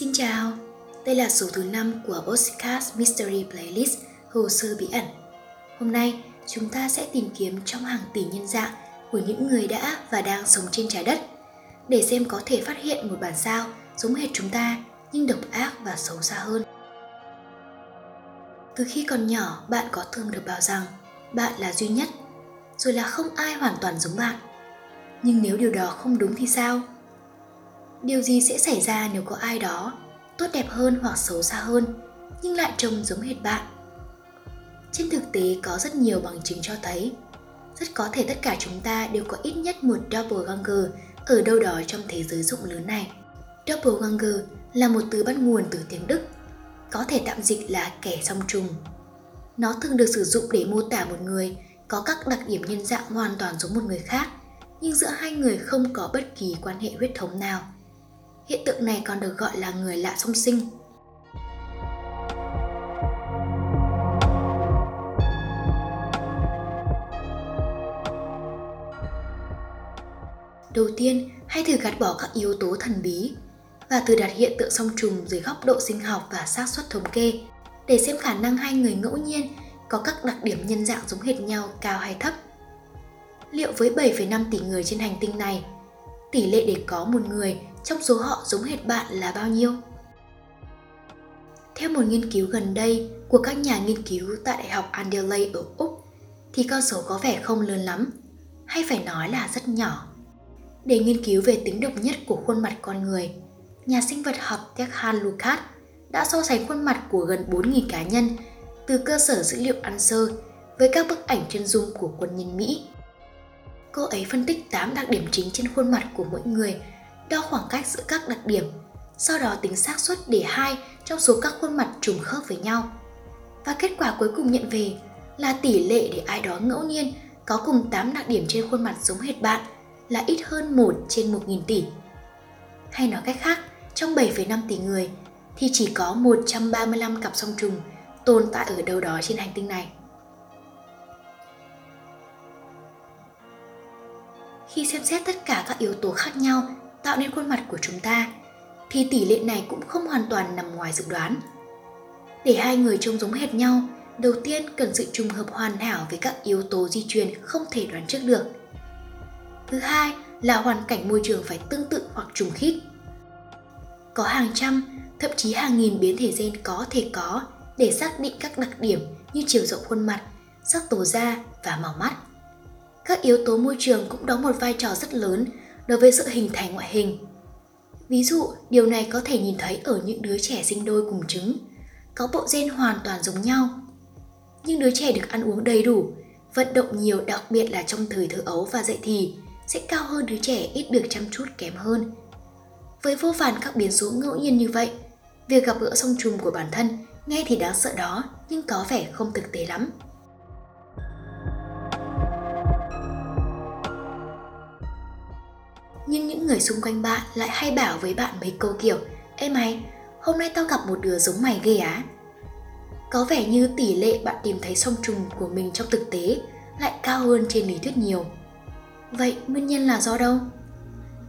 Xin chào, đây là số thứ 5 của Podcast Mystery Playlist Hồ sơ bí ẩn. Hôm nay, chúng ta sẽ tìm kiếm trong hàng tỷ nhân dạng của những người đã và đang sống trên trái đất để xem có thể phát hiện một bản sao giống hệt chúng ta nhưng độc ác và xấu xa hơn. Từ khi còn nhỏ, bạn có thường được bảo rằng bạn là duy nhất, rồi là không ai hoàn toàn giống bạn. Nhưng nếu điều đó không đúng thì sao? Điều gì sẽ xảy ra nếu có ai đó tốt đẹp hơn hoặc xấu xa hơn nhưng lại trông giống hệt bạn? Trên thực tế có rất nhiều bằng chứng cho thấy rất có thể tất cả chúng ta đều có ít nhất một doppelganger ở đâu đó trong thế giới rộng lớn này. Doppelganger là một từ bắt nguồn từ tiếng Đức, có thể tạm dịch là kẻ song trùng. Nó thường được sử dụng để mô tả một người có các đặc điểm nhân dạng hoàn toàn giống một người khác, nhưng giữa hai người không có bất kỳ quan hệ huyết thống nào. Hiện tượng này còn được gọi là người lạ song sinh. Đầu tiên, hãy thử gạt bỏ các yếu tố thần bí và thử đặt hiện tượng song trùng dưới góc độ sinh học và xác suất thống kê để xem khả năng hai người ngẫu nhiên có các đặc điểm nhân dạng giống hệt nhau cao hay thấp. Liệu với 7,5 tỷ người trên hành tinh này, tỷ lệ để có một người trong số họ giống hệt bạn là bao nhiêu? Theo một nghiên cứu gần đây của các nhà nghiên cứu tại Đại học Adelaide ở Úc, thì con số có vẻ không lớn lắm, hay phải nói là rất nhỏ. Để nghiên cứu về tính độc nhất của khuôn mặt con người, nhà sinh vật học Tekhan Lucas đã so sánh khuôn mặt của gần 4.000 cá nhân từ cơ sở dữ liệu ăn sơ với các bức ảnh chân dung của quân nhân Mỹ. Cô ấy phân tích 8 đặc điểm chính trên khuôn mặt của mỗi người, đo khoảng cách giữa các đặc điểm, sau đó tính xác suất để hai trong số các khuôn mặt trùng khớp với nhau. Và kết quả cuối cùng nhận về là tỷ lệ để ai đó ngẫu nhiên có cùng 8 đặc điểm trên khuôn mặt giống hệt bạn là ít hơn 1 trên 1.000 tỷ. Hay nói cách khác, trong 7,5 tỷ người thì chỉ có 135 cặp song trùng tồn tại ở đâu đó trên hành tinh này. Khi xem xét tất cả các yếu tố khác nhau tạo nên khuôn mặt của chúng ta, thì tỷ lệ này cũng không hoàn toàn nằm ngoài dự đoán. Để hai người trông giống hệt nhau, đầu tiên cần sự trùng hợp hoàn hảo với các yếu tố di truyền không thể đoán trước được. Thứ hai là hoàn cảnh môi trường phải tương tự hoặc trùng khít. Có hàng trăm, thậm chí hàng nghìn biến thể gen có thể có để xác định các đặc điểm như chiều rộng khuôn mặt, sắc tố da và màu mắt. Các yếu tố môi trường cũng đóng một vai trò rất lớn đối với sự hình thành ngoại hình. Ví dụ, điều này có thể nhìn thấy ở những đứa trẻ sinh đôi cùng trứng, có bộ gen hoàn toàn giống nhau. Nhưng đứa trẻ được ăn uống đầy đủ, vận động nhiều đặc biệt là trong thời thơ ấu và dậy thì sẽ cao hơn đứa trẻ ít được chăm chút kém hơn. Với vô vàn các biến số ngẫu nhiên như vậy, việc gặp gỡ song trùng của bản thân nghe thì đáng sợ đó nhưng có vẻ không thực tế lắm. Nhưng những người xung quanh bạn lại hay bảo với bạn mấy câu kiểu Ê mày, hôm nay tao gặp một đứa giống mày ghê á Có vẻ như tỷ lệ bạn tìm thấy song trùng của mình trong thực tế lại cao hơn trên lý thuyết nhiều Vậy nguyên nhân là do đâu?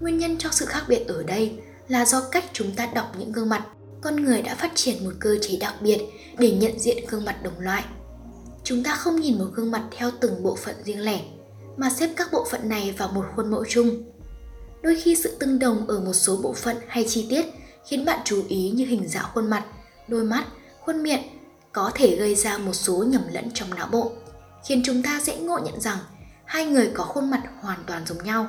Nguyên nhân cho sự khác biệt ở đây là do cách chúng ta đọc những gương mặt. Con người đã phát triển một cơ chế đặc biệt để nhận diện gương mặt đồng loại. Chúng ta không nhìn một gương mặt theo từng bộ phận riêng lẻ, mà xếp các bộ phận này vào một khuôn mẫu chung. Đôi khi sự tương đồng ở một số bộ phận hay chi tiết khiến bạn chú ý như hình dạng khuôn mặt, đôi mắt, khuôn miệng có thể gây ra một số nhầm lẫn trong não bộ, khiến chúng ta dễ ngộ nhận rằng hai người có khuôn mặt hoàn toàn giống nhau.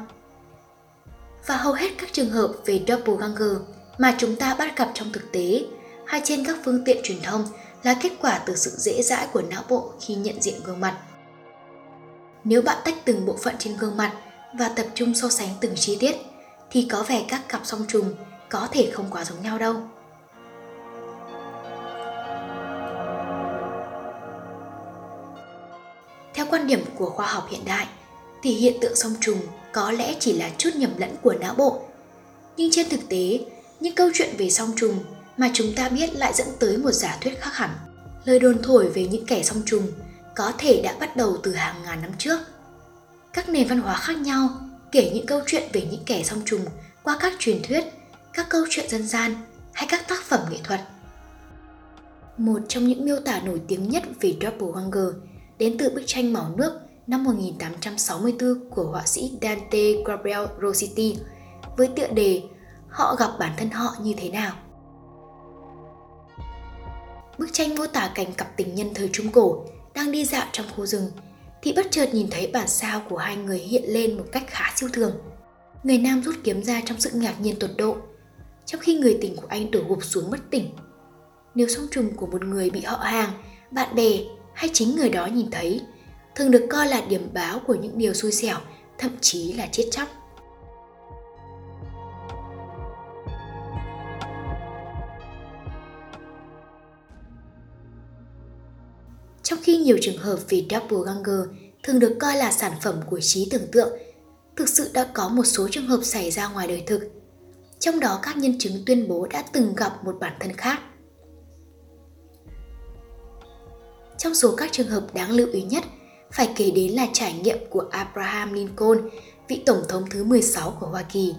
Và hầu hết các trường hợp về doppelganger mà chúng ta bắt gặp trong thực tế hay trên các phương tiện truyền thông là kết quả từ sự dễ dãi của não bộ khi nhận diện gương mặt. Nếu bạn tách từng bộ phận trên gương mặt và tập trung so sánh từng chi tiết thì có vẻ các cặp song trùng có thể không quá giống nhau đâu. Theo quan điểm của khoa học hiện đại, thì hiện tượng song trùng có lẽ chỉ là chút nhầm lẫn của não bộ. Nhưng trên thực tế, những câu chuyện về song trùng mà chúng ta biết lại dẫn tới một giả thuyết khác hẳn. Lời đồn thổi về những kẻ song trùng có thể đã bắt đầu từ hàng ngàn năm trước. Các nền văn hóa khác nhau kể những câu chuyện về những kẻ song trùng qua các truyền thuyết, các câu chuyện dân gian hay các tác phẩm nghệ thuật. Một trong những miêu tả nổi tiếng nhất về Doppelganger đến từ bức tranh màu nước năm 1864 của họa sĩ Dante Gabriel Rossetti với tựa đề Họ gặp bản thân họ như thế nào. Bức tranh mô tả cảnh cặp tình nhân thời Trung Cổ đang đi dạo trong khu rừng thì bất chợt nhìn thấy bản sao của hai người hiện lên một cách khá siêu thường. Người nam rút kiếm ra trong sự ngạc nhiên tột độ, trong khi người tình của anh đổ gục xuống bất tỉnh. Nếu song trùng của một người bị họ hàng, bạn bè hay chính người đó nhìn thấy, thường được coi là điểm báo của những điều xui xẻo, thậm chí là chết chóc. Trong khi nhiều trường hợp về doppelganger thường được coi là sản phẩm của trí tưởng tượng, thực sự đã có một số trường hợp xảy ra ngoài đời thực. Trong đó các nhân chứng tuyên bố đã từng gặp một bản thân khác. Trong số các trường hợp đáng lưu ý nhất, phải kể đến là trải nghiệm của Abraham Lincoln, vị tổng thống thứ 16 của Hoa Kỳ.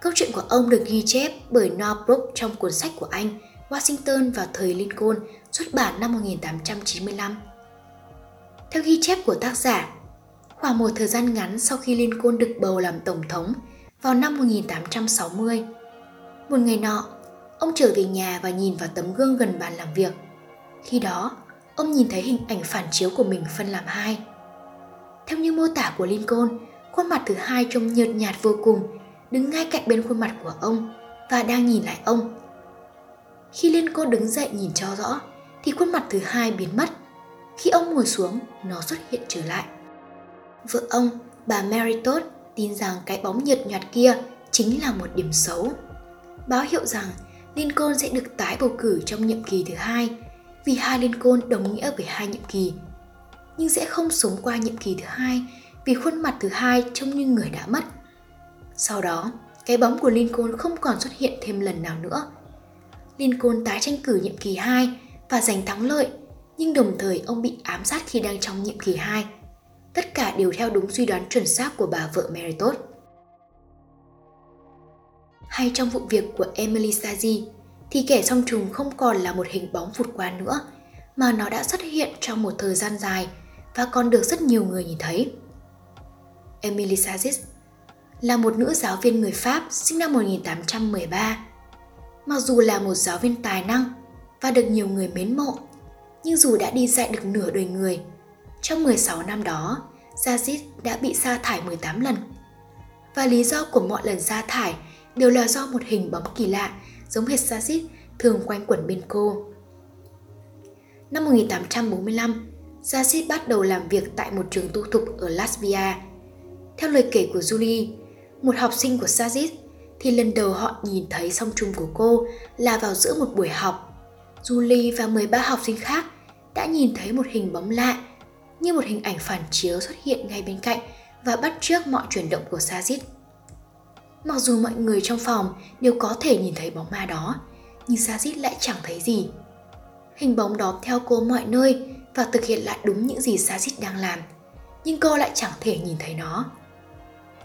Câu chuyện của ông được ghi chép bởi Northrop trong cuốn sách của anh Washington vào thời Lincoln xuất bản năm 1895. Theo ghi chép của tác giả, khoảng một thời gian ngắn sau khi Lincoln được bầu làm tổng thống vào năm 1860, một ngày nọ, ông trở về nhà và nhìn vào tấm gương gần bàn làm việc. Khi đó, ông nhìn thấy hình ảnh phản chiếu của mình phân làm hai. Theo như mô tả của Lincoln, khuôn mặt thứ hai trông nhợt nhạt vô cùng, đứng ngay cạnh bên khuôn mặt của ông và đang nhìn lại ông. Khi Lincoln đứng dậy nhìn cho rõ, thì khuôn mặt thứ hai biến mất. Khi ông ngồi xuống, nó xuất hiện trở lại. Vợ ông, bà Mary Todd, tin rằng cái bóng nhợt nhạt kia chính là một điểm xấu. Báo hiệu rằng Lincoln sẽ được tái bầu cử trong nhiệm kỳ thứ hai vì hai Lincoln đồng nghĩa với hai nhiệm kỳ. Nhưng sẽ không sống qua nhiệm kỳ thứ hai vì khuôn mặt thứ hai trông như người đã mất. Sau đó, cái bóng của Lincoln không còn xuất hiện thêm lần nào nữa. Lincoln tái tranh cử nhiệm kỳ 2 và giành thắng lợi, nhưng đồng thời ông bị ám sát khi đang trong nhiệm kỳ 2. Tất cả đều theo đúng suy đoán chuẩn xác của bà vợ Mary Hay trong vụ việc của Emily Sazi, thì kẻ song trùng không còn là một hình bóng vụt qua nữa, mà nó đã xuất hiện trong một thời gian dài và còn được rất nhiều người nhìn thấy. Emily Sazis là một nữ giáo viên người Pháp sinh năm 1813. Mặc dù là một giáo viên tài năng và được nhiều người mến mộ. Nhưng dù đã đi dạy được nửa đời người, trong 16 năm đó, Yazid đã bị sa thải 18 lần. Và lý do của mọi lần sa thải đều là do một hình bóng kỳ lạ giống hệt Yazid thường quanh quẩn bên cô. Năm 1845, Yazid bắt đầu làm việc tại một trường tu thục ở Latvia. Theo lời kể của Julie, một học sinh của Yazid, thì lần đầu họ nhìn thấy song trùng của cô là vào giữa một buổi học Julie và 13 học sinh khác đã nhìn thấy một hình bóng lạ như một hình ảnh phản chiếu xuất hiện ngay bên cạnh và bắt trước mọi chuyển động của Sajid. Mặc dù mọi người trong phòng đều có thể nhìn thấy bóng ma đó, nhưng Sajid lại chẳng thấy gì. Hình bóng đó theo cô mọi nơi và thực hiện lại đúng những gì Sajid đang làm, nhưng cô lại chẳng thể nhìn thấy nó.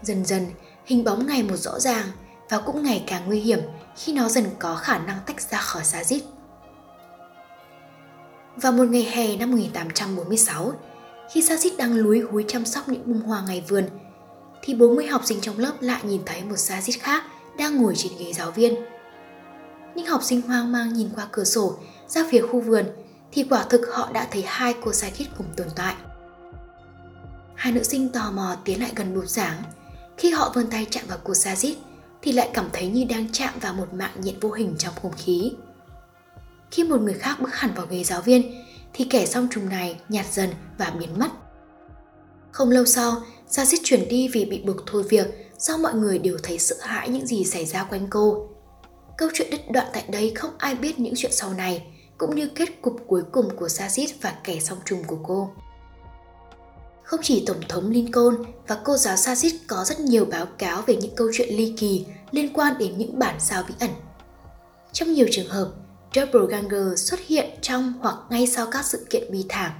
Dần dần, hình bóng ngày một rõ ràng và cũng ngày càng nguy hiểm khi nó dần có khả năng tách ra khỏi Sajid. Vào một ngày hè năm 1846, khi Sajid đang lúi húi chăm sóc những bông hoa ngày vườn, thì 40 học sinh trong lớp lại nhìn thấy một Sajid khác đang ngồi trên ghế giáo viên. Những học sinh hoang mang nhìn qua cửa sổ ra phía khu vườn thì quả thực họ đã thấy hai cô Sajid cùng tồn tại. Hai nữ sinh tò mò tiến lại gần bục giảng. Khi họ vươn tay chạm vào cô Sajid thì lại cảm thấy như đang chạm vào một mạng nhện vô hình trong không khí. Khi một người khác bước hẳn vào ghế giáo viên, thì kẻ song trùng này nhạt dần và biến mất. Không lâu sau, Sajid chuyển đi vì bị buộc thôi việc do mọi người đều thấy sợ hãi những gì xảy ra quanh cô. Câu chuyện đứt đoạn tại đây không ai biết những chuyện sau này, cũng như kết cục cuối cùng của Sajid và kẻ song trùng của cô. Không chỉ Tổng thống Lincoln và cô giáo Sajid có rất nhiều báo cáo về những câu chuyện ly kỳ liên quan đến những bản sao bí ẩn. Trong nhiều trường hợp, Doppelganger xuất hiện trong hoặc ngay sau các sự kiện bi thảm.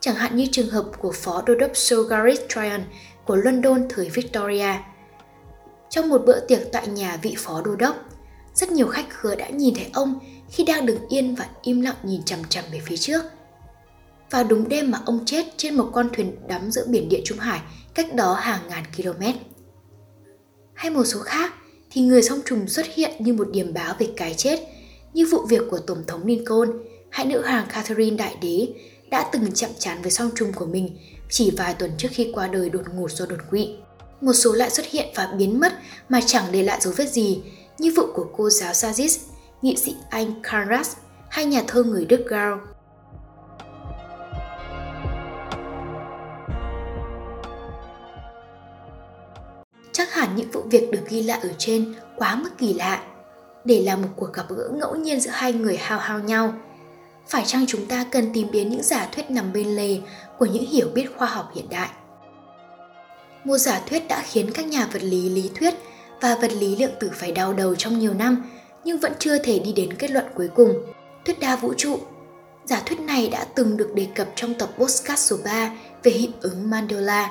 Chẳng hạn như trường hợp của phó đô đốc Sir Gareth Tryon của London thời Victoria. Trong một bữa tiệc tại nhà vị phó đô đốc, Rất nhiều khách khứa đã nhìn thấy ông khi đang đứng yên và im lặng nhìn chằm chằm về phía trước. Vào đúng đêm mà ông chết trên một con thuyền đắm giữa biển địa Trung Hải cách đó hàng ngàn km. Hay một số khác thì người song trùng xuất hiện như một điểm báo về cái chết, như vụ việc của Tổng thống Lincoln hay nữ hoàng Catherine Đại Đế đã từng chạm trán với song trùng của mình chỉ vài tuần trước khi qua đời đột ngột do đột quỵ. Một số lại xuất hiện và biến mất mà chẳng để lại dấu vết gì, như vụ của cô giáo Sazis, nghị sĩ Anh Karras hay nhà thơ người Đức Gao. Chắc hẳn những vụ việc được ghi lại ở trên quá mức kỳ lạ. Để làm một cuộc gặp gỡ ngẫu nhiên giữa hai người hao hao nhau, phải chăng chúng ta cần tìm đến những giả thuyết nằm bên lề của những hiểu biết khoa học hiện đại? Một giả thuyết đã khiến các nhà vật lý lý thuyết và vật lý lượng tử phải đau đầu trong nhiều năm nhưng vẫn chưa thể đi đến kết luận cuối cùng, thuyết đa vũ trụ. Giả thuyết này đã từng được đề cập trong tập podcast số 3 về hiệu ứng Mandela.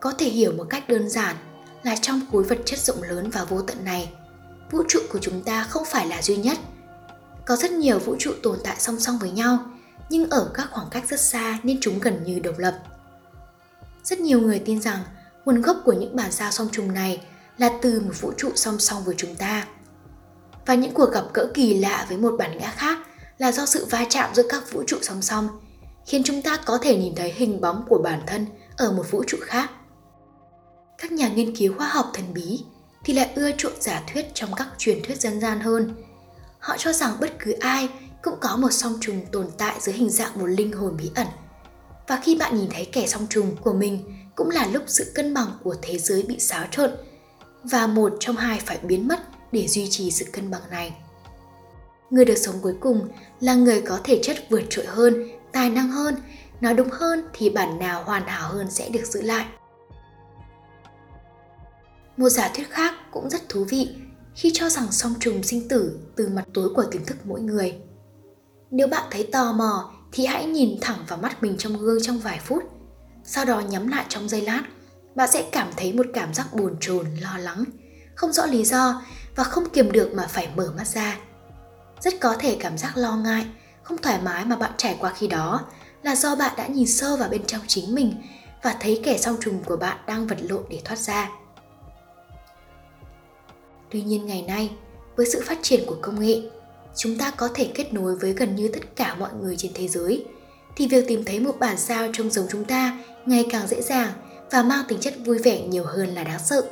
Có thể hiểu một cách đơn giản là trong khối vật chất rộng lớn và vô tận này, vũ trụ của chúng ta không phải là duy nhất. Có rất nhiều vũ trụ tồn tại song song với nhau, nhưng ở các khoảng cách rất xa nên chúng gần như độc lập. Rất nhiều người tin rằng nguồn gốc của những bản sao song trùng này là từ một vũ trụ song song với chúng ta. Và những cuộc gặp gỡ kỳ lạ với một bản ngã khác là do sự va chạm giữa các vũ trụ song song, khiến chúng ta có thể nhìn thấy hình bóng của bản thân ở một vũ trụ khác. Các nhà nghiên cứu khoa học thần bí thì lại ưa chuộng giả thuyết trong các truyền thuyết dân gian hơn. Họ cho rằng bất cứ ai cũng có một song trùng tồn tại dưới hình dạng một linh hồn bí ẩn. Và khi bạn nhìn thấy kẻ song trùng của mình cũng là lúc sự cân bằng của thế giới bị xáo trộn và một trong hai phải biến mất để duy trì sự cân bằng này. Người được sống cuối cùng là người có thể chất vượt trội hơn, tài năng hơn, nói đúng hơn thì bản nào hoàn hảo hơn sẽ được giữ lại. Một giả thuyết khác cũng rất thú vị khi cho rằng song trùng sinh tử từ mặt tối của tiềm thức mỗi người. Nếu bạn thấy tò mò thì hãy nhìn thẳng vào mắt mình trong gương trong vài phút, sau đó nhắm lại trong giây lát, bạn sẽ cảm thấy một cảm giác bồn chồn, lo lắng, không rõ lý do và không kiềm được mà phải mở mắt ra. Rất có thể cảm giác lo ngại, không thoải mái mà bạn trải qua khi đó là do bạn đã nhìn sâu vào bên trong chính mình và thấy kẻ song trùng của bạn đang vật lộn để thoát ra. Tuy nhiên ngày nay, với sự phát triển của công nghệ, chúng ta có thể kết nối với gần như tất cả mọi người trên thế giới, thì việc tìm thấy một bản sao trông giống chúng ta ngày càng dễ dàng và mang tính chất vui vẻ nhiều hơn là đáng sợ.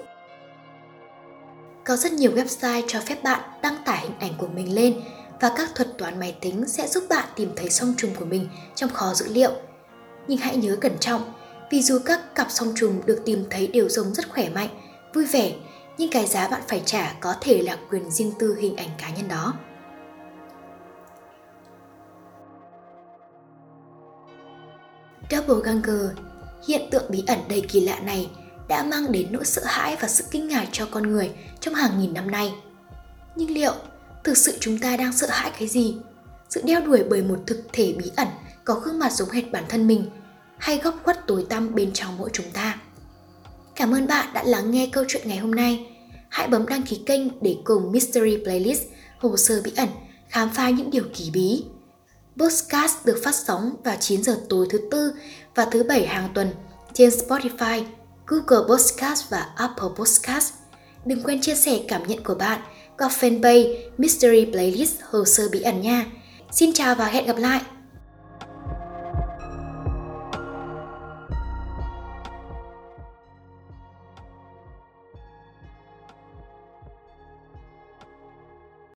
Có rất nhiều website cho phép bạn đăng tải hình ảnh của mình lên và các thuật toán máy tính sẽ giúp bạn tìm thấy song trùng của mình trong kho dữ liệu. Nhưng hãy nhớ cẩn trọng, vì dù các cặp song trùng được tìm thấy đều giống rất khỏe mạnh, vui vẻ nhưng cái giá bạn phải trả có thể là quyền riêng tư hình ảnh cá nhân đó. Double Ganger, hiện tượng bí ẩn đầy kỳ lạ này đã mang đến nỗi sợ hãi và sự kinh ngạc cho con người trong hàng nghìn năm nay. Nhưng liệu thực sự chúng ta đang sợ hãi cái gì? Sự đeo đuổi bởi một thực thể bí ẩn có gương mặt giống hệt bản thân mình hay góc khuất tối tăm bên trong mỗi chúng ta? Cảm ơn bạn đã lắng nghe câu chuyện ngày hôm nay. Hãy bấm đăng ký kênh để cùng Mystery Playlist hồ sơ bí ẩn khám phá những điều kỳ bí. Podcast được phát sóng vào 9 giờ tối thứ tư và thứ bảy hàng tuần trên Spotify, Google Podcast và Apple Podcast. Đừng quên chia sẻ cảm nhận của bạn qua fanpage Mystery Playlist Hồ sơ bí ẩn nha. Xin chào và hẹn gặp lại!